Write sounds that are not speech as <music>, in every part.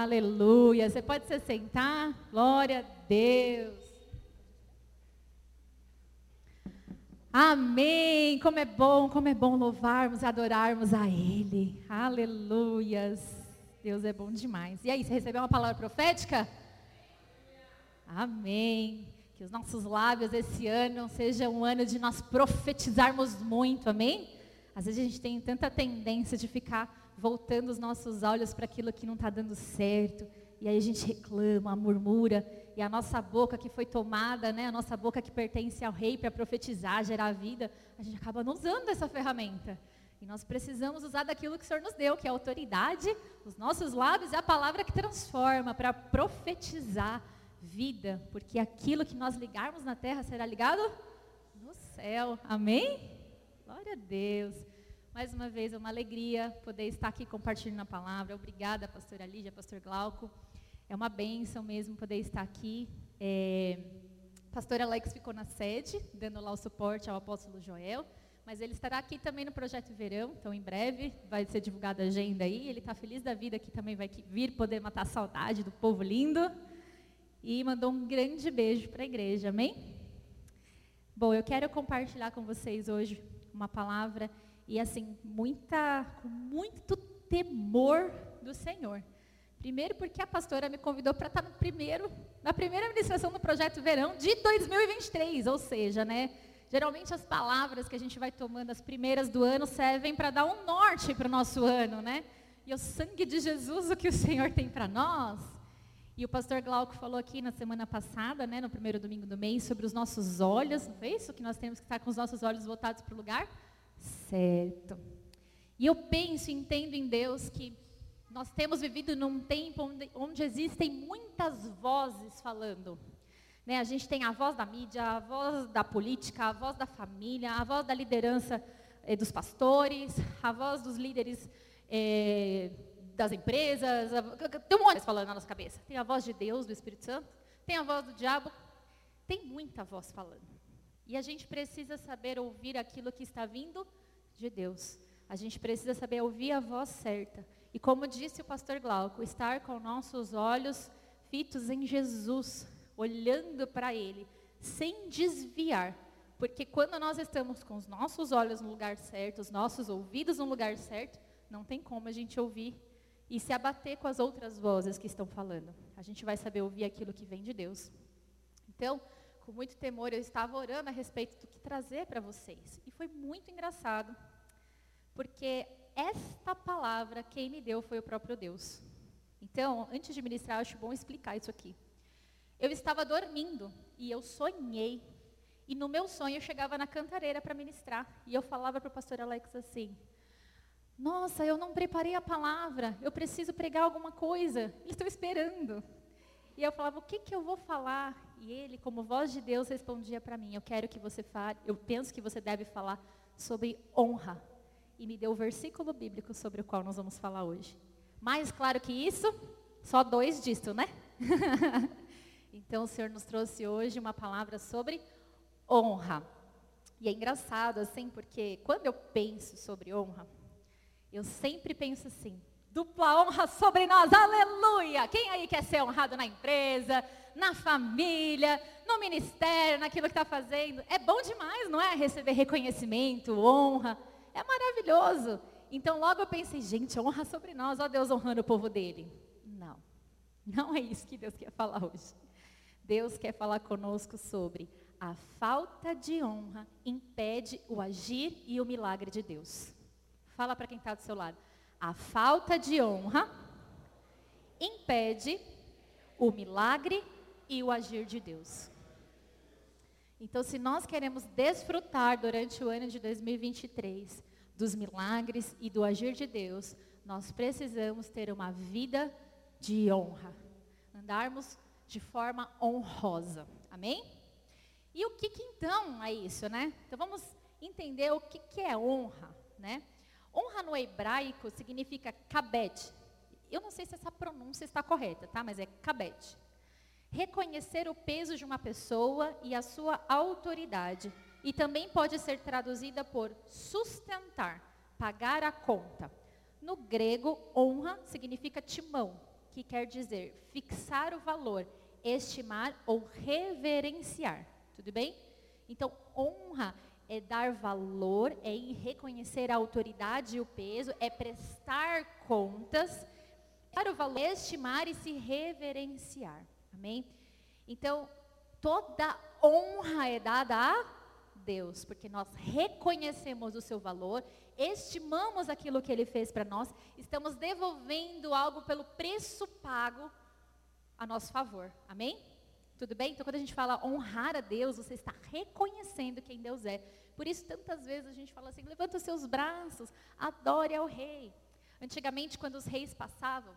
Aleluia. Você pode se sentar? Glória a Deus. Amém. Como é bom, como é bom louvarmos, adorarmos a Ele. Aleluias. Deus é bom demais. E aí, você recebeu uma palavra profética? Amém. Que os nossos lábios esse ano seja um ano de nós profetizarmos muito, amém? Às vezes a gente tem tanta tendência de ficar voltando os nossos olhos para aquilo que não está dando certo. E aí a gente reclama, murmura, e a nossa boca que foi tomada, né, a nossa boca que pertence ao rei para profetizar, gerar vida, a gente acaba não usando essa ferramenta. E nós precisamos usar daquilo que o Senhor nos deu, que é a autoridade, os nossos lábios e a palavra que transforma, para profetizar vida, porque aquilo que nós ligarmos na terra será ligado no céu. Amém? Glória a Deus. Mais uma vez, é uma alegria poder estar aqui compartilhando a palavra. Obrigada, pastora Lídia, pastor Glauco. É uma bênção mesmo poder estar aqui. É, pastor Alex ficou na sede, dando lá o suporte ao apóstolo Joel, mas ele estará aqui também no Projeto Verão, então em breve vai ser divulgada a agenda aí. Ele está feliz da vida que também vai vir poder matar a saudade do povo lindo. E mandou um grande beijo para a igreja, amém? Bom, eu quero compartilhar com vocês hoje uma palavra e assim, muita, com muito temor do Senhor. Primeiro porque a pastora me convidou para estar no primeiro, na primeira administração do projeto Verão de 2023, ou seja, né, geralmente as palavras que a gente vai tomando as primeiras do ano servem para dar um norte para o nosso ano, né? E o sangue de Jesus, o que o Senhor tem para nós. E o pastor Glauco falou aqui na semana passada, né, no primeiro domingo do mês, sobre os nossos olhos, não foi isso? Que nós temos que estar com os nossos olhos voltados para o lugar certo. E eu penso entendo em Deus que nós temos vivido num tempo onde, onde existem muitas vozes falando. Né? A gente tem a voz da mídia, a voz da política, a voz da família, a voz da liderança eh, dos pastores, a voz dos líderes eh, das empresas. A, tem um monte falando na nossa cabeça. Tem a voz de Deus, do Espírito Santo, tem a voz do diabo, tem muita voz falando. E a gente precisa saber ouvir aquilo que está vindo de Deus. A gente precisa saber ouvir a voz certa. E como disse o pastor Glauco, estar com nossos olhos fitos em Jesus, olhando para Ele, sem desviar. Porque quando nós estamos com os nossos olhos no lugar certo, os nossos ouvidos no lugar certo, não tem como a gente ouvir e se abater com as outras vozes que estão falando. A gente vai saber ouvir aquilo que vem de Deus. Então, com muito temor, eu estava orando a respeito do que trazer para vocês. E foi muito engraçado, porque esta palavra quem me deu foi o próprio Deus. Então, antes de ministrar, acho bom explicar isso aqui. Eu estava dormindo e eu sonhei. E no meu sonho eu chegava na cantareira para ministrar. E eu falava para o pastor Alex assim: Nossa, eu não preparei a palavra, eu preciso pregar alguma coisa, estou esperando. E eu falava: O que, que eu vou falar? E ele, como voz de Deus, respondia para mim: Eu quero que você fale, eu penso que você deve falar sobre honra. E me deu o versículo bíblico sobre o qual nós vamos falar hoje. Mais claro que isso, só dois disso, né? <laughs> então o Senhor nos trouxe hoje uma palavra sobre honra. E é engraçado assim, porque quando eu penso sobre honra, eu sempre penso assim: dupla honra sobre nós, aleluia! Quem aí quer ser honrado na empresa, na família, no ministério, naquilo que está fazendo. É bom demais, não é? Receber reconhecimento, honra. É maravilhoso. Então logo eu pensei, gente, honra sobre nós, ó Deus honrando o povo dele. Não, não é isso que Deus quer falar hoje. Deus quer falar conosco sobre a falta de honra impede o agir e o milagre de Deus. Fala para quem está do seu lado. A falta de honra impede o milagre e o agir de Deus. Então, se nós queremos desfrutar durante o ano de 2023 dos milagres e do agir de Deus, nós precisamos ter uma vida de honra, andarmos de forma honrosa. Amém? E o que, que então é isso, né? Então vamos entender o que, que é honra, né? Honra no hebraico significa kabed. Eu não sei se essa pronúncia está correta, tá? Mas é kabed reconhecer o peso de uma pessoa e a sua autoridade. E também pode ser traduzida por sustentar, pagar a conta. No grego, honra significa timão, que quer dizer fixar o valor, estimar ou reverenciar. Tudo bem? Então, honra é dar valor, é reconhecer a autoridade e o peso, é prestar contas, para o valor, estimar e se reverenciar. Amém? Então, toda honra é dada a Deus, porque nós reconhecemos o seu valor, estimamos aquilo que ele fez para nós, estamos devolvendo algo pelo preço pago a nosso favor. Amém? Tudo bem? Então, quando a gente fala honrar a Deus, você está reconhecendo quem Deus é. Por isso, tantas vezes a gente fala assim: levanta os seus braços, adore ao rei. Antigamente, quando os reis passavam,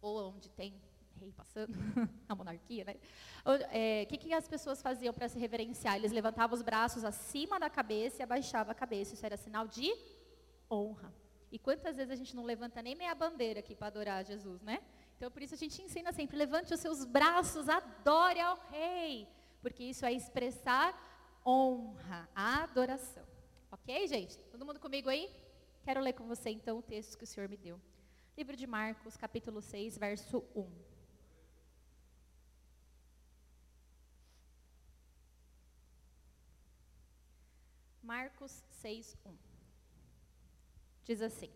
ou onde tem rei passando, <laughs> a monarquia, né? O é, que, que as pessoas faziam para se reverenciar? Eles levantavam os braços acima da cabeça e abaixavam a cabeça. Isso era sinal de honra. E quantas vezes a gente não levanta nem meia bandeira aqui para adorar Jesus, né? Então, por isso a gente ensina sempre: levante os seus braços, adore ao Rei, porque isso é expressar honra, adoração. Ok, gente? Todo mundo comigo aí? Quero ler com você então o texto que o Senhor me deu. Livro de Marcos, capítulo 6, verso 1. Marcos 6, 1. Diz assim: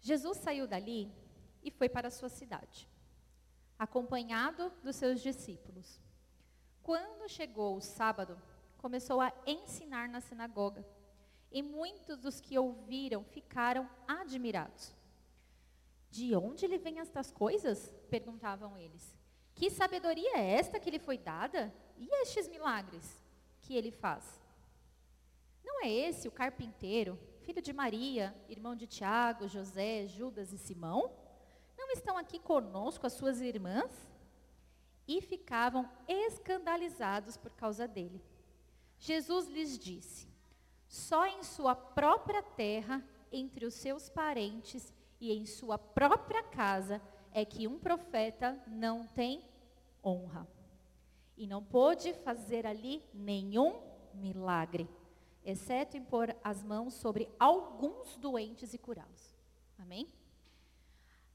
Jesus saiu dali e foi para a sua cidade, acompanhado dos seus discípulos. Quando chegou o sábado, começou a ensinar na sinagoga, e muitos dos que ouviram ficaram admirados. De onde lhe vêm estas coisas? perguntavam eles. Que sabedoria é esta que lhe foi dada? E estes milagres que ele faz? Não é esse o carpinteiro, filho de Maria, irmão de Tiago, José, Judas e Simão? Não estão aqui conosco as suas irmãs? E ficavam escandalizados por causa dele. Jesus lhes disse: Só em sua própria terra, entre os seus parentes e em sua própria casa, é que um profeta não tem honra. E não pôde fazer ali nenhum milagre, exceto impor as mãos sobre alguns doentes e curá-los. Amém?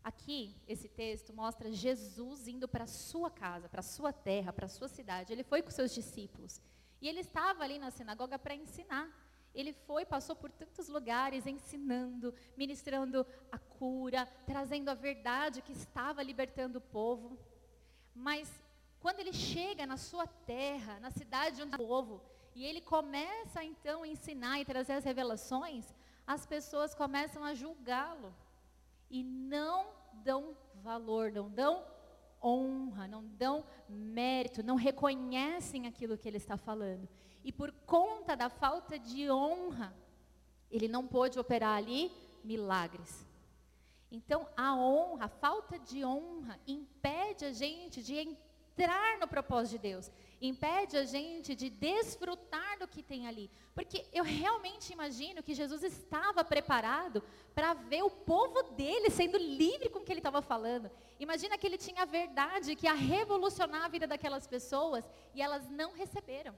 Aqui, esse texto mostra Jesus indo para a sua casa, para a sua terra, para a sua cidade. Ele foi com seus discípulos. E ele estava ali na sinagoga para ensinar. Ele foi, passou por tantos lugares ensinando, ministrando a cura, trazendo a verdade que estava libertando o povo. Mas quando ele chega na sua terra, na cidade onde o povo, e ele começa então a ensinar e trazer as revelações, as pessoas começam a julgá-lo e não dão valor, não dão honra, não dão mérito, não reconhecem aquilo que ele está falando. E por conta da falta de honra, ele não pôde operar ali milagres. Então, a honra, a falta de honra, impede a gente de entrar no propósito de Deus impede a gente de desfrutar do que tem ali. Porque eu realmente imagino que Jesus estava preparado para ver o povo dele sendo livre com o que ele estava falando. Imagina que ele tinha a verdade que ia revolucionar a vida daquelas pessoas e elas não receberam.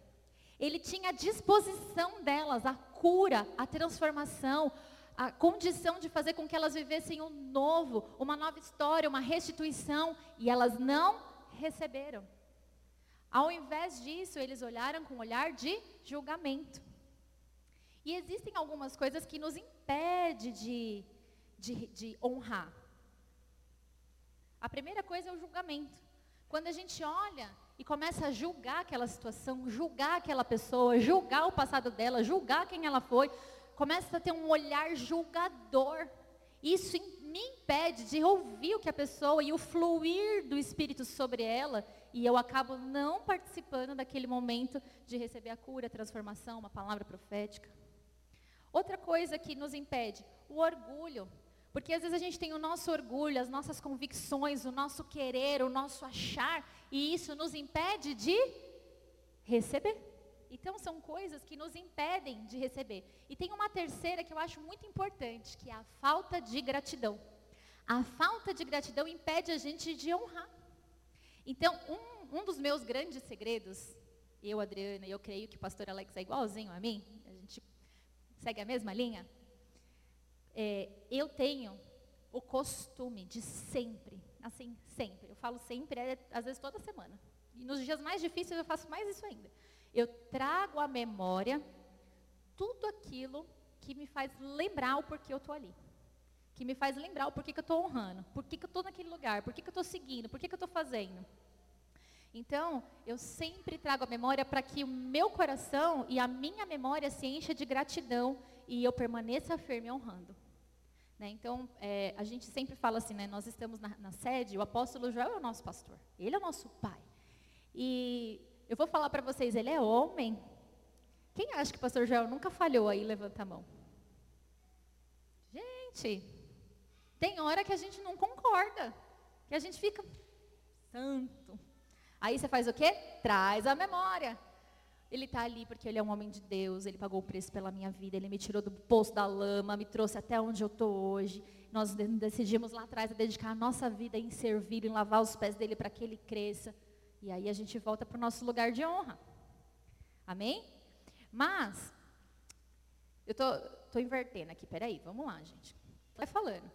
Ele tinha a disposição delas, a cura, a transformação, a condição de fazer com que elas vivessem um novo, uma nova história, uma restituição, e elas não receberam. Ao invés disso, eles olharam com um olhar de julgamento. E existem algumas coisas que nos impedem de, de, de honrar. A primeira coisa é o julgamento. Quando a gente olha e começa a julgar aquela situação, julgar aquela pessoa, julgar o passado dela, julgar quem ela foi, começa a ter um olhar julgador. Isso me impede de ouvir o que a pessoa e o fluir do Espírito sobre ela e eu acabo não participando daquele momento de receber a cura, a transformação, uma palavra profética. Outra coisa que nos impede, o orgulho. Porque às vezes a gente tem o nosso orgulho, as nossas convicções, o nosso querer, o nosso achar, e isso nos impede de receber. Então são coisas que nos impedem de receber. E tem uma terceira que eu acho muito importante, que é a falta de gratidão. A falta de gratidão impede a gente de honrar. Então, um, um dos meus grandes segredos, eu, Adriana, e eu creio que o pastor Alex é igualzinho a mim, a gente segue a mesma linha, é, eu tenho o costume de sempre, assim, sempre. Eu falo sempre, é, às vezes toda semana. E nos dias mais difíceis eu faço mais isso ainda. Eu trago à memória tudo aquilo que me faz lembrar o porquê eu estou ali. Que me faz lembrar o porquê que eu estou honrando, porquê que eu estou naquele lugar, porquê que eu estou seguindo, porquê que eu estou fazendo. Então, eu sempre trago a memória para que o meu coração e a minha memória se encha de gratidão e eu permaneça firme honrando. Né? Então, é, a gente sempre fala assim, né? nós estamos na, na, sede, o apóstolo Joel é o nosso pastor, ele é o nosso pai. E eu vou falar para vocês, ele é homem. Quem acha que o pastor Joel nunca falhou aí? Levanta a mão. Gente, tem hora que a gente não concorda, que a gente fica santo. Aí você faz o quê? Traz a memória. Ele está ali porque ele é um homem de Deus, ele pagou o preço pela minha vida, ele me tirou do poço da lama, me trouxe até onde eu estou hoje. Nós decidimos lá atrás dedicar a nossa vida em servir, em lavar os pés dele para que ele cresça. E aí a gente volta para o nosso lugar de honra. Amém? Mas, eu estou invertendo aqui, peraí, vamos lá, gente. Vai falando.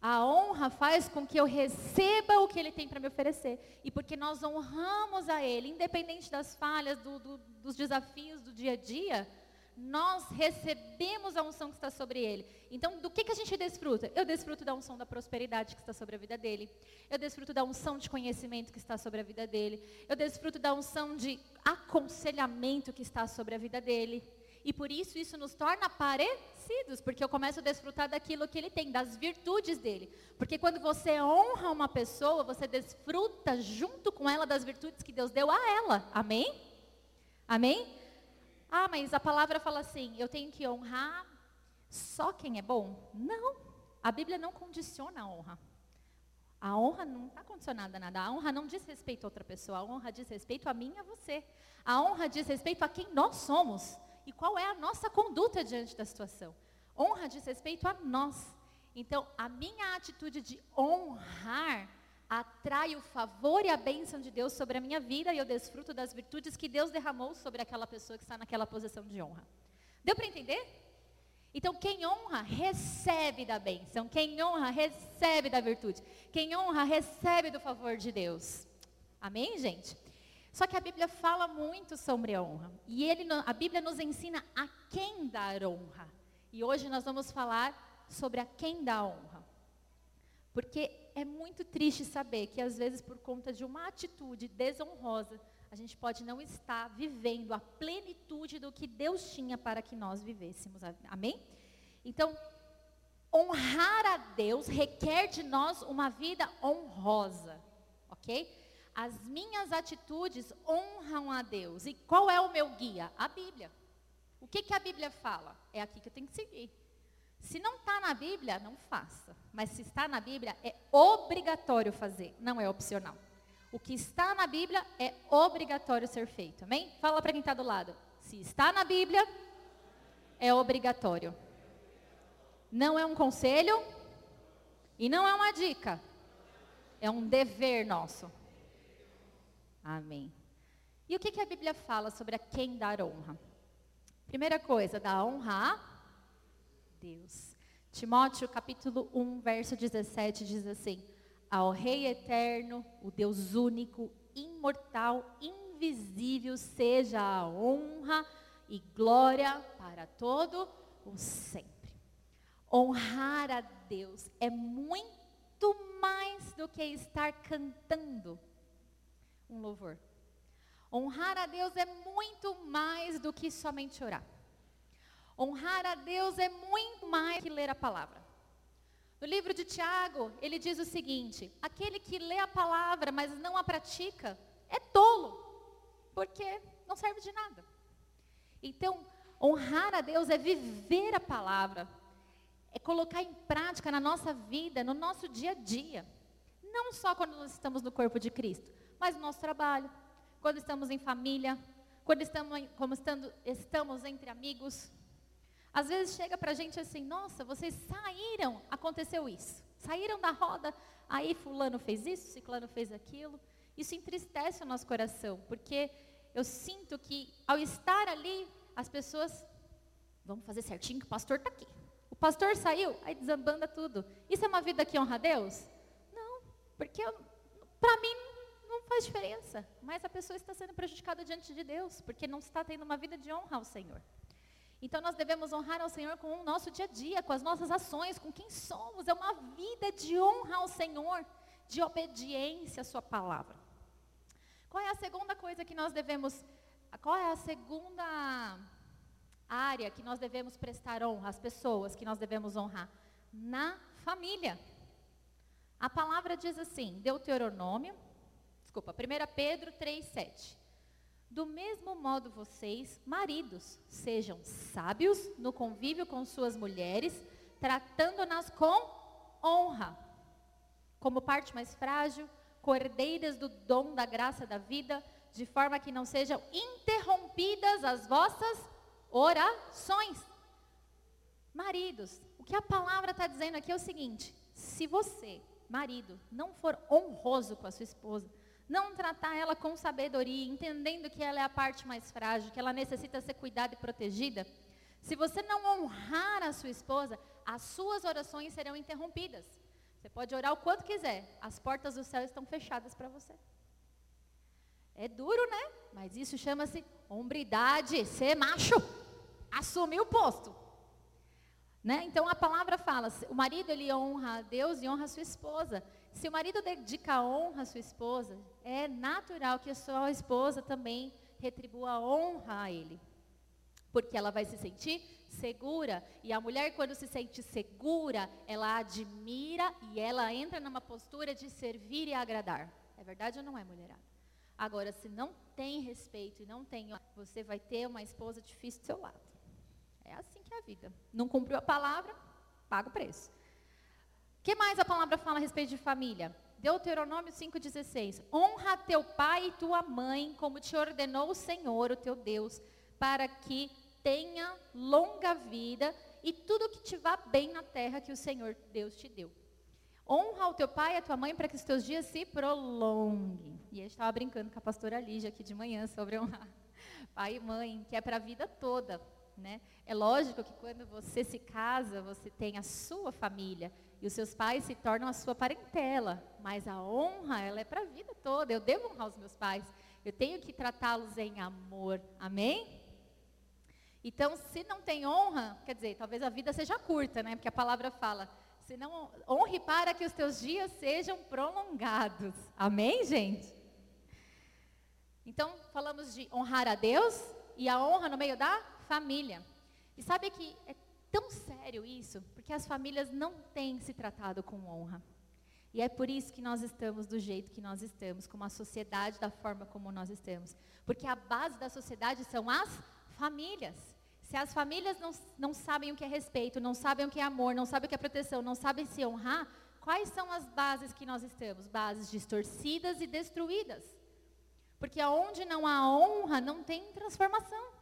A honra faz com que eu receba o que Ele tem para me oferecer. E porque nós honramos a Ele, independente das falhas, do, do, dos desafios do dia a dia, nós recebemos a unção que está sobre Ele. Então, do que, que a gente desfruta? Eu desfruto da unção da prosperidade que está sobre a vida dele. Eu desfruto da unção de conhecimento que está sobre a vida dele. Eu desfruto da unção de aconselhamento que está sobre a vida dele. E por isso isso nos torna parecidos, porque eu começo a desfrutar daquilo que ele tem, das virtudes dele. Porque quando você honra uma pessoa, você desfruta junto com ela das virtudes que Deus deu a ela. Amém? Amém? Ah, mas a palavra fala assim: eu tenho que honrar só quem é bom? Não. A Bíblia não condiciona a honra. A honra não está condicionada a nada. A honra não diz respeito a outra pessoa. A honra diz respeito a mim e a você. A honra diz respeito a quem nós somos e qual é a nossa conduta diante da situação. Honra diz respeito a nós. Então, a minha atitude de honrar atrai o favor e a bênção de Deus sobre a minha vida e eu desfruto das virtudes que Deus derramou sobre aquela pessoa que está naquela posição de honra. Deu para entender? Então, quem honra, recebe da bênção. Quem honra, recebe da virtude. Quem honra, recebe do favor de Deus. Amém, gente? Só que a Bíblia fala muito sobre a honra. E ele, a Bíblia nos ensina a quem dar honra. E hoje nós vamos falar sobre a quem dar honra. Porque é muito triste saber que às vezes por conta de uma atitude desonrosa, a gente pode não estar vivendo a plenitude do que Deus tinha para que nós vivêssemos. Amém? Então, honrar a Deus requer de nós uma vida honrosa, ok? As minhas atitudes honram a Deus. E qual é o meu guia? A Bíblia. O que, que a Bíblia fala? É aqui que eu tenho que seguir. Se não está na Bíblia, não faça. Mas se está na Bíblia, é obrigatório fazer, não é opcional. O que está na Bíblia é obrigatório ser feito. Amém? Fala para quem está do lado. Se está na Bíblia, é obrigatório. Não é um conselho e não é uma dica. É um dever nosso. Amém. E o que, que a Bíblia fala sobre a quem dar honra? Primeira coisa, dar honra a Deus. Timóteo capítulo 1, verso 17 diz assim: Ao Rei eterno, o Deus único, imortal, invisível, seja a honra e glória para todo o sempre. Honrar a Deus é muito mais do que estar cantando um louvor. Honrar a Deus é muito mais do que somente orar. Honrar a Deus é muito mais que ler a palavra. No livro de Tiago, ele diz o seguinte: aquele que lê a palavra, mas não a pratica, é tolo, porque não serve de nada. Então, honrar a Deus é viver a palavra, é colocar em prática na nossa vida, no nosso dia a dia. Não só quando nós estamos no corpo de Cristo, mas no nosso trabalho, quando estamos em família, quando estamos, como estando, estamos entre amigos. Às vezes chega para a gente assim, nossa, vocês saíram, aconteceu isso. Saíram da roda, aí fulano fez isso, ciclano fez aquilo. Isso entristece o nosso coração, porque eu sinto que ao estar ali, as pessoas, vamos fazer certinho que o pastor está aqui. pastor saiu, aí desabanda tudo. Isso é uma vida que honra a Deus? Não, porque para mim não faz diferença. Mas a pessoa está sendo prejudicada diante de Deus, porque não está tendo uma vida de honra ao Senhor. Então nós devemos honrar ao Senhor com o nosso dia a dia, com as nossas ações, com quem somos. É uma vida de honra ao Senhor, de obediência à Sua palavra. Qual é a segunda coisa que nós devemos, qual é a segunda área que nós devemos prestar honra, as pessoas que nós devemos honrar? Na família. A palavra diz assim, Deuteronômio, desculpa, 1 Pedro 3,7. Do mesmo modo vocês, maridos, sejam sábios no convívio com suas mulheres, tratando-nas com honra, como parte mais frágil, cordeiras do dom da graça da vida, de forma que não sejam interrompidas as vossas orações. Maridos, o que a palavra está dizendo aqui é o seguinte: se você, marido, não for honroso com a sua esposa, não tratar ela com sabedoria, entendendo que ela é a parte mais frágil, que ela necessita ser cuidada e protegida, se você não honrar a sua esposa, as suas orações serão interrompidas. Você pode orar o quanto quiser, as portas do céu estão fechadas para você. É duro, né? Mas isso chama-se hombridade, ser macho, assumir o posto. Né? Então a palavra fala, o marido ele honra a Deus e honra a sua esposa. Se o marido dedica honra à sua esposa, é natural que a sua esposa também retribua honra a ele. Porque ela vai se sentir segura. E a mulher, quando se sente segura, ela admira e ela entra numa postura de servir e agradar. É verdade ou não é, mulherada? Agora, se não tem respeito e não tem, você vai ter uma esposa difícil do seu lado. É assim que é a vida. Não cumpriu a palavra, paga o preço que mais a palavra fala a respeito de família? Deuteronômio 5,16. Honra teu pai e tua mãe, como te ordenou o Senhor, o teu Deus, para que tenha longa vida e tudo que te vá bem na terra que o Senhor Deus te deu. Honra o teu pai e a tua mãe para que os teus dias se prolonguem. E eu estava brincando com a pastora Lígia aqui de manhã sobre honrar <laughs> pai e mãe, que é para a vida toda. Né? É lógico que quando você se casa, você tem a sua família e os seus pais se tornam a sua parentela, mas a honra, ela é para a vida toda. Eu devo honrar os meus pais. Eu tenho que tratá-los em amor. Amém? Então, se não tem honra, quer dizer, talvez a vida seja curta, né? Porque a palavra fala, se não honre para que os teus dias sejam prolongados. Amém, gente? Então, falamos de honrar a Deus e a honra no meio da família. E sabe que é tão sério isso, porque as famílias não têm se tratado com honra. E é por isso que nós estamos do jeito que nós estamos, como a sociedade da forma como nós estamos. Porque a base da sociedade são as famílias. Se as famílias não, não sabem o que é respeito, não sabem o que é amor, não sabem o que é proteção, não sabem se honrar, quais são as bases que nós estamos? Bases distorcidas e destruídas. Porque aonde não há honra, não tem transformação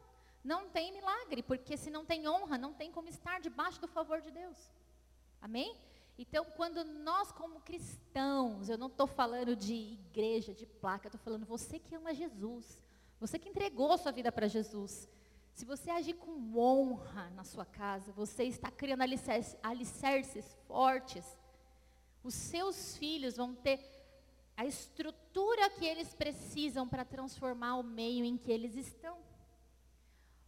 não tem milagre, porque se não tem honra, não tem como estar debaixo do favor de Deus. Amém? Então, quando nós, como cristãos, eu não estou falando de igreja, de placa, estou falando você que ama Jesus, você que entregou sua vida para Jesus. Se você agir com honra na sua casa, você está criando alicerces, alicerces fortes. Os seus filhos vão ter a estrutura que eles precisam para transformar o meio em que eles estão.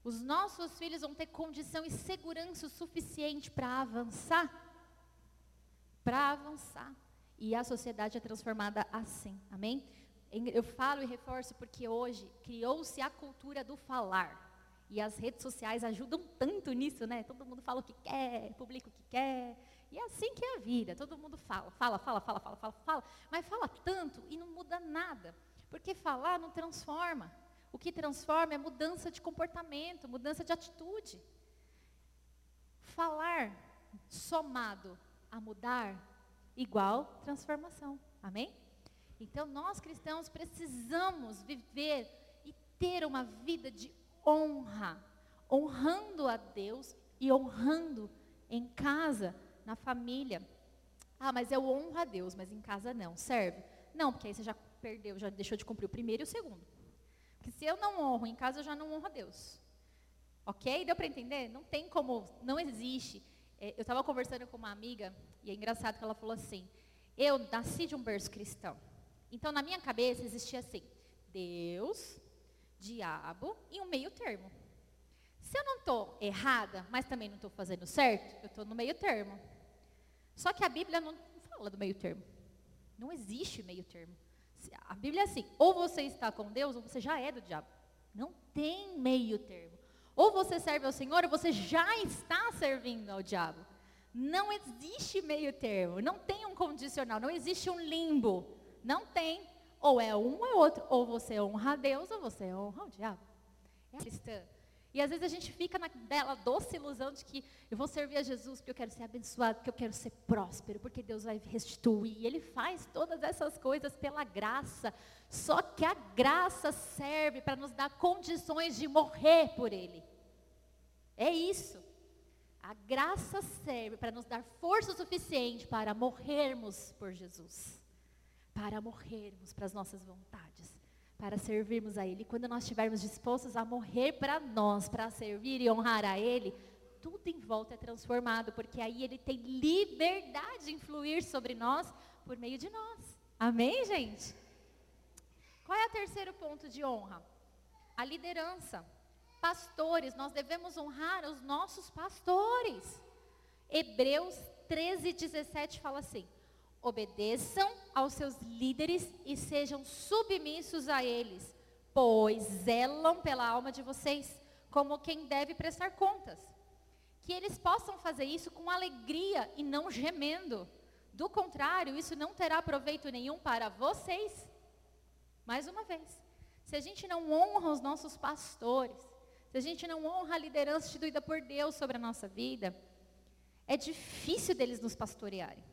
Os nossos filhos vão ter condição e segurança o suficiente para avançar. Para avançar. E a sociedade é transformada assim. Amém? Eu falo e reforço porque hoje criou-se a cultura do falar. E as redes sociais ajudam tanto nisso, né? Todo mundo fala o que quer, publica o que quer. E é assim que é a vida. Todo mundo fala, fala, fala, fala, fala, fala, fala. Mas fala tanto e não muda nada. Porque falar não transforma. O que transforma é mudança de comportamento, mudança de atitude. Falar somado a mudar igual transformação. Amém? Então nós cristãos precisamos viver e ter uma vida de honra, honrando a Deus e honrando em casa, na família. Ah, mas eu honro a Deus, mas em casa não. Serve? Não, porque aí você já perdeu, já deixou de cumprir o primeiro e o segundo. Porque se eu não honro em casa, eu já não honro a Deus. Ok? Deu para entender? Não tem como, não existe. É, eu estava conversando com uma amiga, e é engraçado que ela falou assim: eu nasci de um berço cristão. Então, na minha cabeça existia assim: Deus, diabo e um meio termo. Se eu não estou errada, mas também não estou fazendo certo, eu estou no meio termo. Só que a Bíblia não fala do meio termo. Não existe meio termo. A Bíblia é assim: ou você está com Deus, ou você já é do diabo. Não tem meio termo. Ou você serve ao Senhor, ou você já está servindo ao diabo. Não existe meio termo, não tem um condicional, não existe um limbo. Não tem. Ou é um ou é outro. Ou você honra a Deus, ou você honra o diabo. É cristã. E às vezes a gente fica na bela doce ilusão de que eu vou servir a Jesus porque eu quero ser abençoado, porque eu quero ser próspero, porque Deus vai restituir. E Ele faz todas essas coisas pela graça. Só que a graça serve para nos dar condições de morrer por Ele. É isso. A graça serve para nos dar força suficiente para morrermos por Jesus. Para morrermos para as nossas vontades para servirmos a Ele. Quando nós estivermos dispostos a morrer para nós, para servir e honrar a Ele, tudo em volta é transformado, porque aí Ele tem liberdade de influir sobre nós por meio de nós. Amém, gente? Qual é o terceiro ponto de honra? A liderança. Pastores, nós devemos honrar os nossos pastores. Hebreus 13, 17 fala assim: Obedeçam aos seus líderes e sejam submissos a eles, pois zelam pela alma de vocês, como quem deve prestar contas. Que eles possam fazer isso com alegria e não gemendo. Do contrário, isso não terá proveito nenhum para vocês. Mais uma vez, se a gente não honra os nossos pastores, se a gente não honra a liderança instituída por Deus sobre a nossa vida, é difícil deles nos pastorearem.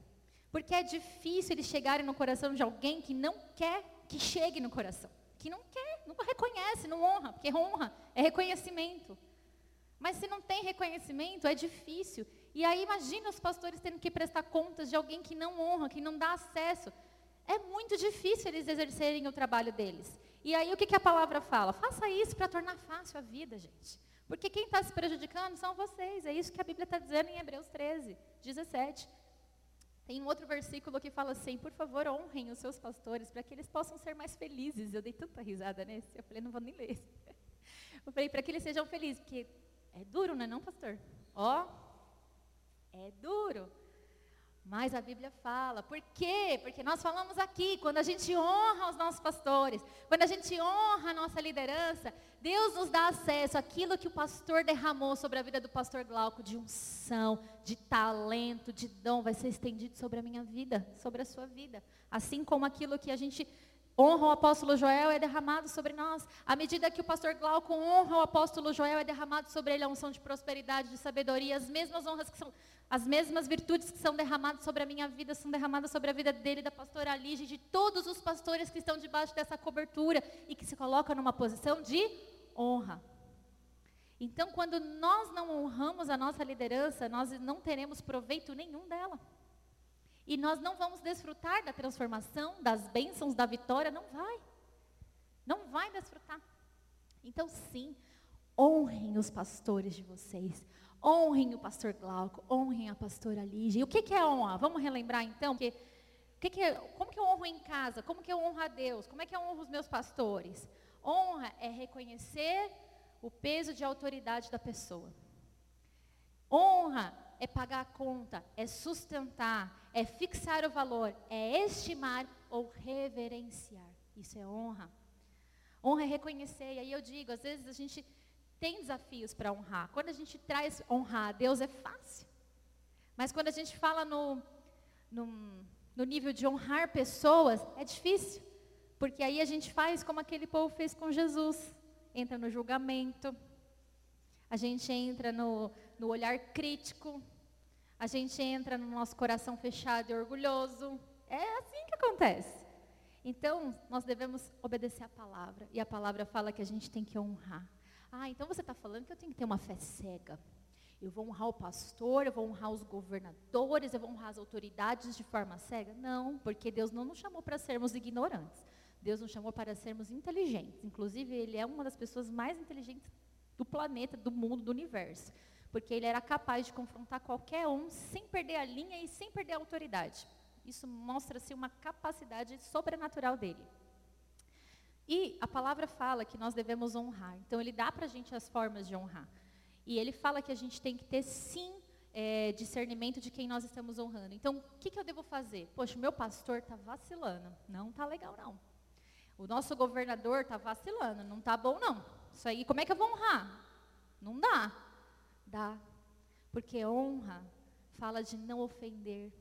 Porque é difícil eles chegarem no coração de alguém que não quer que chegue no coração. Que não quer, não reconhece, não honra. Porque honra é reconhecimento. Mas se não tem reconhecimento, é difícil. E aí imagina os pastores tendo que prestar contas de alguém que não honra, que não dá acesso. É muito difícil eles exercerem o trabalho deles. E aí o que, que a palavra fala? Faça isso para tornar fácil a vida, gente. Porque quem está se prejudicando são vocês. É isso que a Bíblia está dizendo em Hebreus 13, 17. Tem um outro versículo que fala assim: por favor, honrem os seus pastores para que eles possam ser mais felizes. Eu dei tanta risada nesse, eu falei, não vou nem ler. <laughs> Eu falei, para que eles sejam felizes, porque é duro, não é não, pastor? Ó, é duro. Mas a Bíblia fala. Por quê? Porque nós falamos aqui, quando a gente honra os nossos pastores, quando a gente honra a nossa liderança, Deus nos dá acesso àquilo que o pastor derramou sobre a vida do pastor Glauco, de unção, de talento, de dom, vai ser estendido sobre a minha vida, sobre a sua vida. Assim como aquilo que a gente honra o apóstolo Joel é derramado sobre nós. À medida que o pastor Glauco honra o apóstolo Joel, é derramado sobre ele a unção de prosperidade, de sabedoria, as mesmas honras que são as mesmas virtudes que são derramadas sobre a minha vida são derramadas sobre a vida dele, da pastora Lige, de todos os pastores que estão debaixo dessa cobertura e que se colocam numa posição de honra. Então, quando nós não honramos a nossa liderança, nós não teremos proveito nenhum dela. E nós não vamos desfrutar da transformação, das bênçãos, da vitória, não vai. Não vai desfrutar. Então, sim, honrem os pastores de vocês. Honrem o pastor Glauco, honrem a pastora Lígia. E o que, que é honra? Vamos relembrar então? Que, que que é, como que eu honro em casa? Como que eu honro a Deus? Como é que eu honro os meus pastores? Honra é reconhecer o peso de autoridade da pessoa. Honra é pagar a conta, é sustentar, é fixar o valor, é estimar ou reverenciar. Isso é honra. Honra é reconhecer. E aí eu digo, às vezes a gente tem desafios para honrar. Quando a gente traz honrar a Deus é fácil. Mas quando a gente fala no, no, no nível de honrar pessoas, é difícil. Porque aí a gente faz como aquele povo fez com Jesus. Entra no julgamento, a gente entra no, no olhar crítico, a gente entra no nosso coração fechado e orgulhoso. É assim que acontece. Então, nós devemos obedecer a palavra. E a palavra fala que a gente tem que honrar. Ah, então você está falando que eu tenho que ter uma fé cega. Eu vou honrar o pastor, eu vou honrar os governadores, eu vou honrar as autoridades de forma cega? Não, porque Deus não nos chamou para sermos ignorantes. Deus nos chamou para sermos inteligentes. Inclusive, Ele é uma das pessoas mais inteligentes do planeta, do mundo, do universo. Porque ele era capaz de confrontar qualquer um sem perder a linha e sem perder a autoridade. Isso mostra-se uma capacidade sobrenatural dele. E a palavra fala que nós devemos honrar. Então, ele dá para a gente as formas de honrar. E ele fala que a gente tem que ter, sim, é, discernimento de quem nós estamos honrando. Então, o que, que eu devo fazer? Poxa, meu pastor está vacilando. Não está legal, não. O nosso governador está vacilando. Não está bom, não. Isso aí, como é que eu vou honrar? Não dá. Dá. Porque honra fala de não ofender.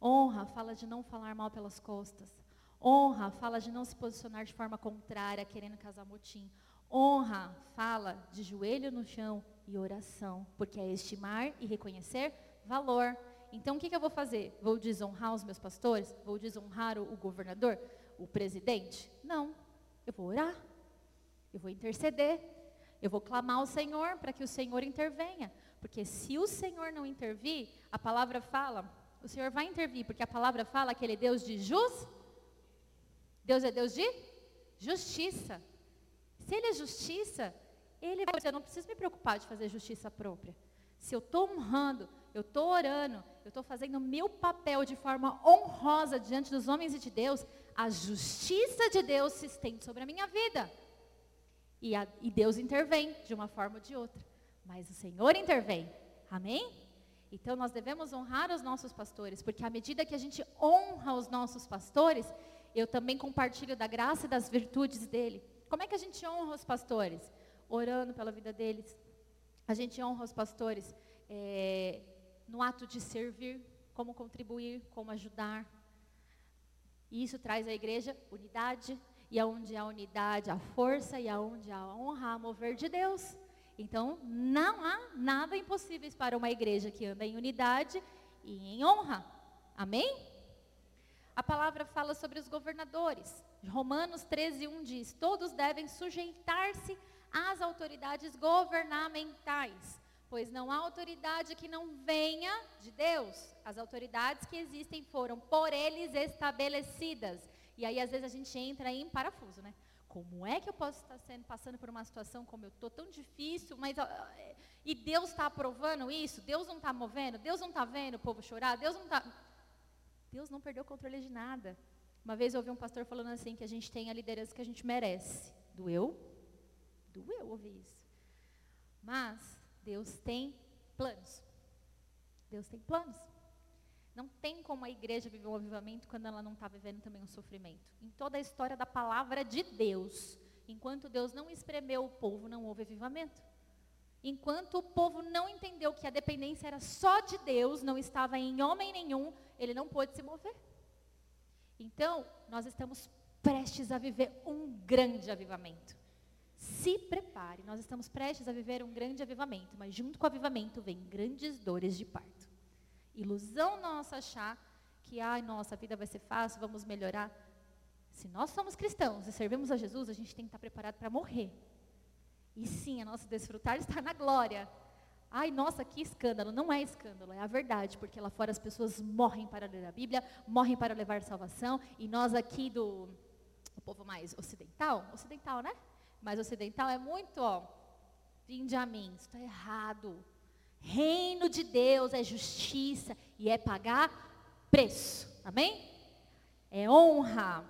Honra fala de não falar mal pelas costas. Honra fala de não se posicionar de forma contrária, querendo casar motim. Honra fala de joelho no chão e oração, porque é estimar e reconhecer valor. Então, o que, que eu vou fazer? Vou desonrar os meus pastores? Vou desonrar o, o governador? O presidente? Não. Eu vou orar. Eu vou interceder. Eu vou clamar ao Senhor para que o Senhor intervenha. Porque se o Senhor não intervir, a palavra fala, o Senhor vai intervir, porque a palavra fala que Ele é Deus de justiça Deus é Deus de justiça. Se Ele é justiça, Ele vai dizer, eu não preciso me preocupar de fazer justiça própria. Se eu estou honrando, eu estou orando, eu estou fazendo o meu papel de forma honrosa diante dos homens e de Deus, a justiça de Deus se estende sobre a minha vida. E, a, e Deus intervém de uma forma ou de outra. Mas o Senhor intervém. Amém? Então nós devemos honrar os nossos pastores, porque à medida que a gente honra os nossos pastores, eu também compartilho da graça e das virtudes dele. Como é que a gente honra os pastores? Orando pela vida deles. A gente honra os pastores é, no ato de servir, como contribuir, como ajudar. E isso traz à igreja unidade, e aonde há unidade, há força, e aonde há honra, há mover de Deus. Então, não há nada impossíveis para uma igreja que anda em unidade e em honra. Amém? A palavra fala sobre os governadores. Romanos 13, 1 diz: Todos devem sujeitar-se às autoridades governamentais, pois não há autoridade que não venha de Deus. As autoridades que existem foram por eles estabelecidas. E aí, às vezes, a gente entra em parafuso, né? Como é que eu posso estar sendo, passando por uma situação como eu estou, tão difícil, mas e Deus está aprovando isso? Deus não está movendo? Deus não está vendo o povo chorar? Deus não está. Deus não perdeu o controle de nada. Uma vez eu ouvi um pastor falando assim que a gente tem a liderança que a gente merece. Doeu? Doeu ouvir isso. Mas Deus tem planos. Deus tem planos. Não tem como a igreja viver um avivamento quando ela não está vivendo também um sofrimento. Em toda a história da palavra de Deus, enquanto Deus não espremeu o povo, não houve avivamento. Enquanto o povo não entendeu que a dependência era só de Deus, não estava em homem nenhum, ele não pôde se mover. Então, nós estamos prestes a viver um grande avivamento. Se prepare, nós estamos prestes a viver um grande avivamento, mas junto com o avivamento vem grandes dores de parto. Ilusão nossa achar que, ai, nossa, vida vai ser fácil, vamos melhorar. Se nós somos cristãos e servimos a Jesus, a gente tem que estar preparado para morrer. E sim, a nosso desfrutar está na glória. Ai, nossa, que escândalo. Não é escândalo, é a verdade, porque lá fora as pessoas morrem para ler a Bíblia, morrem para levar salvação, e nós aqui do o povo mais ocidental, ocidental, né? Mais ocidental é muito, ó, vinde a mim, isso está errado. Reino de Deus é justiça e é pagar preço. Amém? É honra.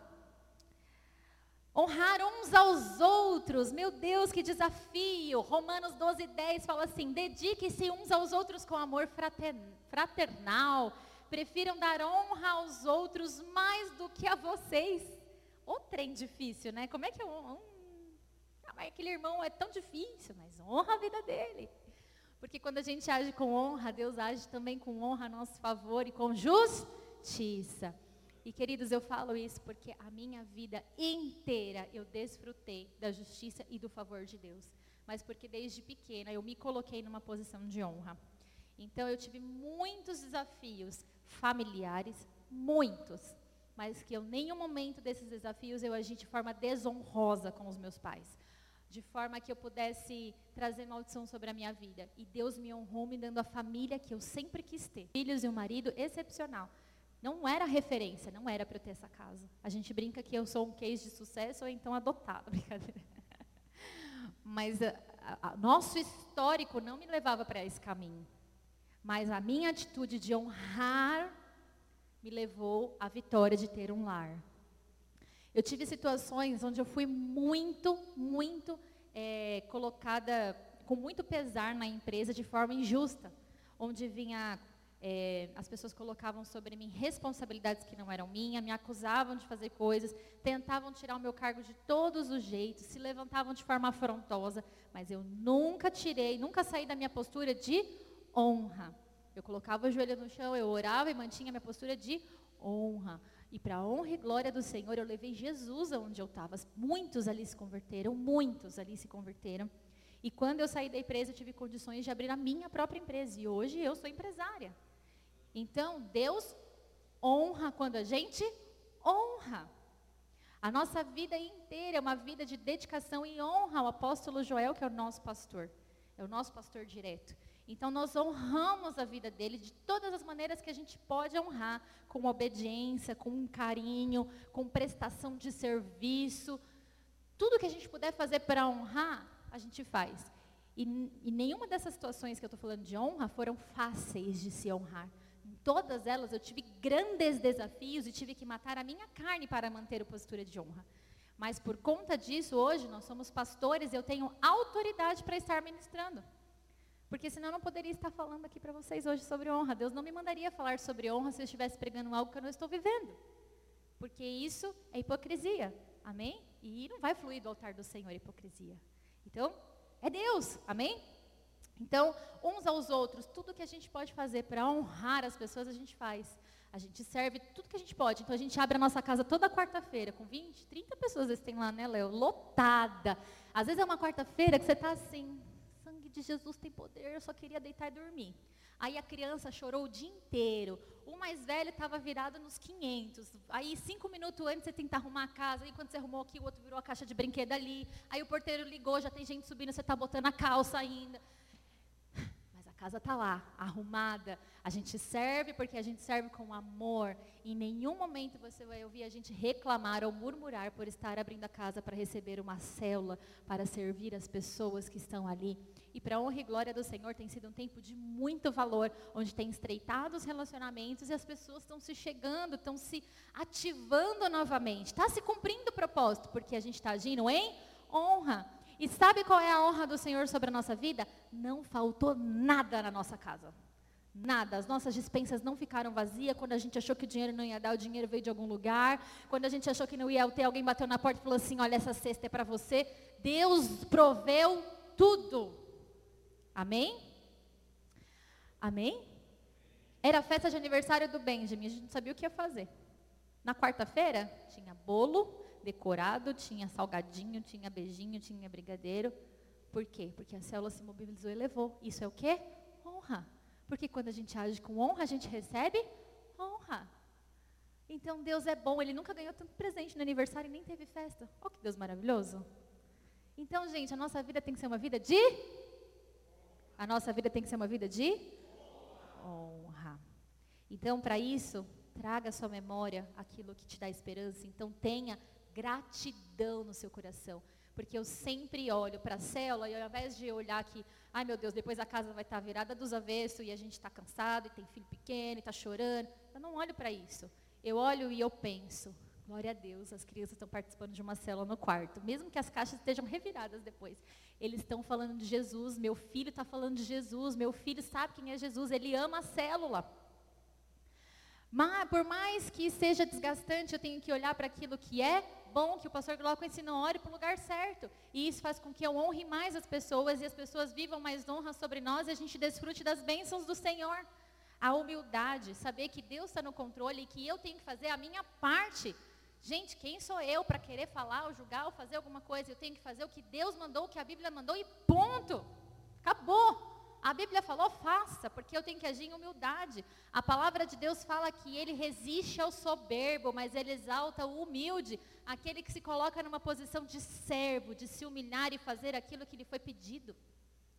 Honrar uns aos outros, meu Deus, que desafio! Romanos 12, 10 fala assim: dedique-se uns aos outros com amor fraternal, prefiram dar honra aos outros mais do que a vocês. O trem difícil, né? Como é que eu. Um, aquele irmão é tão difícil, mas honra a vida dele. Porque quando a gente age com honra, Deus age também com honra a nosso favor e com justiça. E queridos, eu falo isso porque a minha vida inteira eu desfrutei da justiça e do favor de Deus. Mas porque desde pequena eu me coloquei numa posição de honra. Então eu tive muitos desafios familiares, muitos, mas que eu nenhum momento desses desafios eu agi de forma desonrosa com os meus pais, de forma que eu pudesse trazer maldição sobre a minha vida. E Deus me honrou me dando a família que eu sempre quis ter, filhos e um marido excepcional. Não era referência, não era para eu ter essa casa. A gente brinca que eu sou um case de sucesso ou então adotada, <laughs> brincadeira. Mas a, a, a, nosso histórico não me levava para esse caminho. Mas a minha atitude de honrar me levou à vitória de ter um lar. Eu tive situações onde eu fui muito, muito é, colocada com muito pesar na empresa de forma injusta, onde vinha é, as pessoas colocavam sobre mim responsabilidades que não eram minhas, me acusavam de fazer coisas, tentavam tirar o meu cargo de todos os jeitos, se levantavam de forma afrontosa, mas eu nunca tirei, nunca saí da minha postura de honra. Eu colocava o joelho no chão, eu orava e mantinha minha postura de honra. E para honra e glória do Senhor, eu levei Jesus aonde eu estava. Muitos ali se converteram, muitos ali se converteram. E quando eu saí da empresa, eu tive condições de abrir a minha própria empresa. E hoje eu sou empresária. Então, Deus honra quando a gente honra. A nossa vida inteira é uma vida de dedicação e honra ao apóstolo Joel, que é o nosso pastor. É o nosso pastor direto. Então nós honramos a vida dele de todas as maneiras que a gente pode honrar, com obediência, com carinho, com prestação de serviço. Tudo que a gente puder fazer para honrar, a gente faz. E, e nenhuma dessas situações que eu estou falando de honra foram fáceis de se honrar todas elas eu tive grandes desafios e tive que matar a minha carne para manter a postura de honra. Mas por conta disso, hoje nós somos pastores, eu tenho autoridade para estar ministrando. Porque senão eu não poderia estar falando aqui para vocês hoje sobre honra. Deus não me mandaria falar sobre honra se eu estivesse pregando algo que eu não estou vivendo. Porque isso é hipocrisia. Amém? E não vai fluir do altar do Senhor hipocrisia. Então, é Deus. Amém? Então, uns aos outros, tudo que a gente pode fazer para honrar as pessoas, a gente faz. A gente serve tudo que a gente pode. Então, a gente abre a nossa casa toda quarta-feira, com 20, 30 pessoas, às vezes tem lá, né, Léo? Lotada. Às vezes é uma quarta-feira que você está assim, sangue de Jesus tem poder, eu só queria deitar e dormir. Aí a criança chorou o dia inteiro. O mais velho estava virado nos 500. Aí, cinco minutos antes, você tenta arrumar a casa. Aí, quando você arrumou aqui, o outro virou a caixa de brinquedo ali. Aí, o porteiro ligou, já tem gente subindo, você está botando a calça ainda casa está lá, arrumada. A gente serve porque a gente serve com amor. Em nenhum momento você vai ouvir a gente reclamar ou murmurar por estar abrindo a casa para receber uma célula, para servir as pessoas que estão ali. E para honra e glória do Senhor tem sido um tempo de muito valor, onde tem estreitado os relacionamentos e as pessoas estão se chegando, estão se ativando novamente. Está se cumprindo o propósito, porque a gente está agindo em honra. E sabe qual é a honra do Senhor sobre a nossa vida? Não faltou nada na nossa casa. Nada. As nossas dispensas não ficaram vazias. Quando a gente achou que o dinheiro não ia dar, o dinheiro veio de algum lugar. Quando a gente achou que não ia ter, alguém bateu na porta e falou assim: Olha, essa cesta é para você. Deus proveu tudo. Amém? Amém? Era a festa de aniversário do Benjamin. A gente não sabia o que ia fazer. Na quarta-feira, tinha bolo, decorado, tinha salgadinho, tinha beijinho, tinha brigadeiro. Por quê? Porque a célula se mobilizou e levou. Isso é o quê? Honra. Porque quando a gente age com honra, a gente recebe honra. Então Deus é bom, ele nunca ganhou tanto presente no aniversário e nem teve festa. Olha que Deus maravilhoso. Então, gente, a nossa vida tem que ser uma vida de a nossa vida tem que ser uma vida de honra. Então, para isso, traga à sua memória aquilo que te dá esperança. Então, tenha gratidão no seu coração. Porque eu sempre olho para a célula e ao invés de olhar que, ai meu Deus, depois a casa vai estar virada dos avessos e a gente está cansado e tem filho pequeno e está chorando. Eu não olho para isso. Eu olho e eu penso, glória a Deus, as crianças estão participando de uma célula no quarto. Mesmo que as caixas estejam reviradas depois. Eles estão falando de Jesus, meu filho está falando de Jesus, meu filho sabe quem é Jesus, ele ama a célula. Mas, por mais que seja desgastante, eu tenho que olhar para aquilo que é bom, que o pastor Glauco ensinou, ore para o lugar certo. E isso faz com que eu honre mais as pessoas e as pessoas vivam mais honra sobre nós e a gente desfrute das bênçãos do Senhor. A humildade, saber que Deus está no controle e que eu tenho que fazer a minha parte. Gente, quem sou eu para querer falar ou julgar ou fazer alguma coisa? Eu tenho que fazer o que Deus mandou, o que a Bíblia mandou e ponto. Acabou. A Bíblia falou, faça, porque eu tenho que agir em humildade. A palavra de Deus fala que ele resiste ao soberbo, mas ele exalta o humilde, aquele que se coloca numa posição de servo, de se humilhar e fazer aquilo que lhe foi pedido,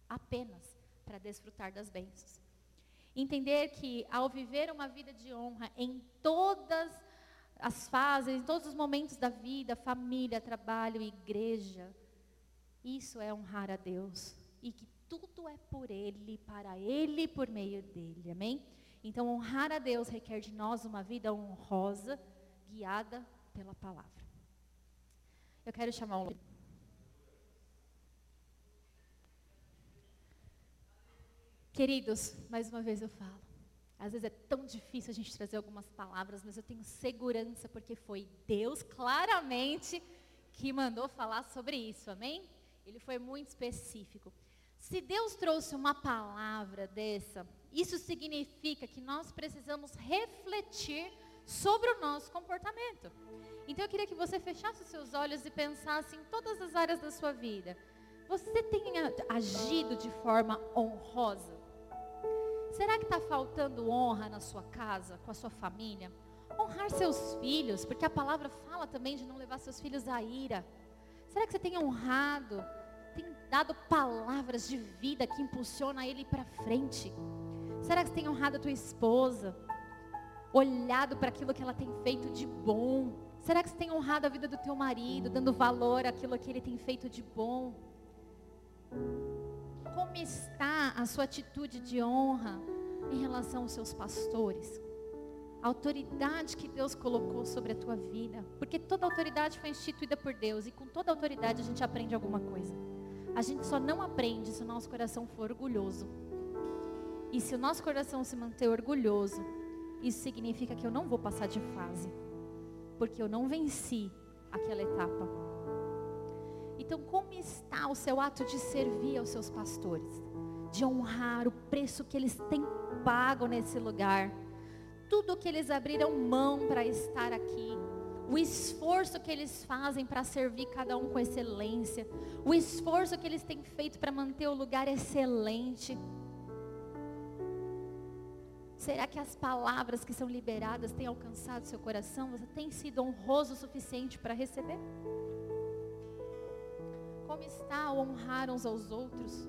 apenas para desfrutar das bênçãos. Entender que ao viver uma vida de honra em todas as fases, em todos os momentos da vida, família, trabalho, igreja, isso é honrar a Deus. e que tudo é por Ele, para Ele e por meio dele. Amém? Então, honrar a Deus requer de nós uma vida honrosa, guiada pela palavra. Eu quero chamar um. Queridos, mais uma vez eu falo. Às vezes é tão difícil a gente trazer algumas palavras, mas eu tenho segurança porque foi Deus claramente que mandou falar sobre isso, amém? Ele foi muito específico. Se Deus trouxe uma palavra dessa, isso significa que nós precisamos refletir sobre o nosso comportamento. Então eu queria que você fechasse os seus olhos e pensasse em todas as áreas da sua vida. Você tem agido de forma honrosa? Será que está faltando honra na sua casa, com a sua família? Honrar seus filhos, porque a palavra fala também de não levar seus filhos à ira. Será que você tem honrado, tem dado palavras de vida que impulsiona ele para frente? Será que você tem honrado a tua esposa? Olhado para aquilo que ela tem feito de bom? Será que você tem honrado a vida do teu marido, dando valor àquilo que ele tem feito de bom? Como está a sua atitude de honra em relação aos seus pastores? A autoridade que Deus colocou sobre a tua vida. Porque toda autoridade foi instituída por Deus e com toda autoridade a gente aprende alguma coisa. A gente só não aprende se o nosso coração for orgulhoso. E se o nosso coração se manter orgulhoso, isso significa que eu não vou passar de fase. Porque eu não venci aquela etapa. Então, como está o seu ato de servir aos seus pastores? De honrar o preço que eles têm pago nesse lugar? Tudo que eles abriram mão para estar aqui, o esforço que eles fazem para servir cada um com excelência, o esforço que eles têm feito para manter o lugar excelente. Será que as palavras que são liberadas têm alcançado seu coração? Você tem sido honroso o suficiente para receber? Como está o honrar uns aos outros?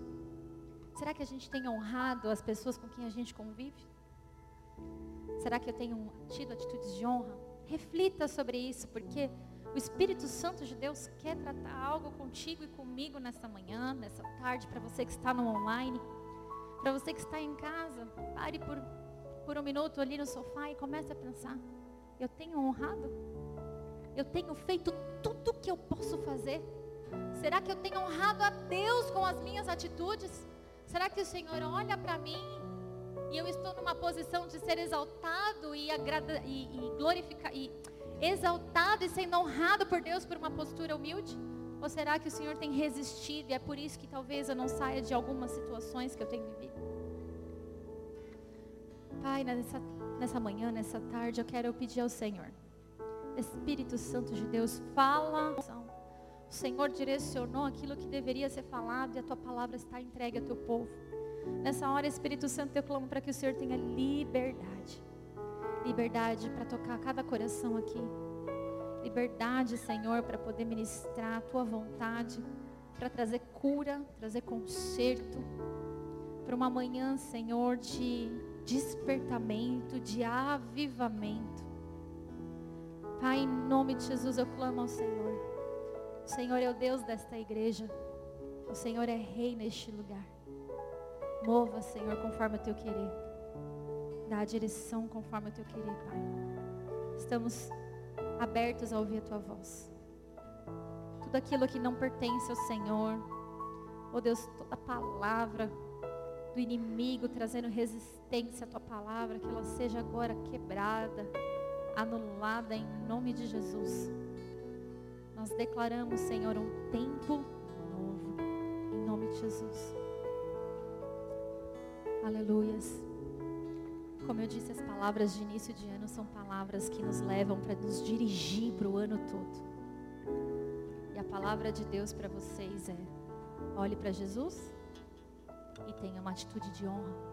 Será que a gente tem honrado as pessoas com quem a gente convive? Será que eu tenho tido atitudes de honra? Reflita sobre isso, porque o Espírito Santo de Deus quer tratar algo contigo e comigo nessa manhã, nessa tarde, para você que está no online, para você que está em casa. Pare por, por um minuto ali no sofá e comece a pensar: eu tenho honrado? Eu tenho feito tudo o que eu posso fazer? Será que eu tenho honrado a Deus com as minhas atitudes? Será que o Senhor olha para mim e eu estou numa posição de ser exaltado e, agrada, e, e e exaltado e sendo honrado por Deus por uma postura humilde? Ou será que o Senhor tem resistido e é por isso que talvez eu não saia de algumas situações que eu tenho vivido? Pai, nessa, nessa manhã, nessa tarde, eu quero pedir ao Senhor, Espírito Santo de Deus, fala. O Senhor direcionou aquilo que deveria ser falado e a tua palavra está entregue ao teu povo. Nessa hora, Espírito Santo, eu clamo para que o Senhor tenha liberdade. Liberdade para tocar cada coração aqui. Liberdade, Senhor, para poder ministrar a tua vontade, para trazer cura, trazer conserto, para uma manhã, Senhor, de despertamento, de avivamento. Pai, em nome de Jesus, eu clamo ao Senhor. O Senhor é o Deus desta igreja. O Senhor é rei neste lugar. Mova, Senhor, conforme o teu querer. Dá a direção conforme o teu querer, Pai. Estamos abertos a ouvir a tua voz. Tudo aquilo que não pertence ao Senhor, oh Deus, toda palavra do inimigo trazendo resistência à tua palavra, que ela seja agora quebrada, anulada em nome de Jesus. Nós declaramos, Senhor, um tempo novo. Em nome de Jesus. Aleluias. Como eu disse, as palavras de início de ano são palavras que nos levam para nos dirigir para o ano todo. E a palavra de Deus para vocês é: olhe para Jesus e tenha uma atitude de honra.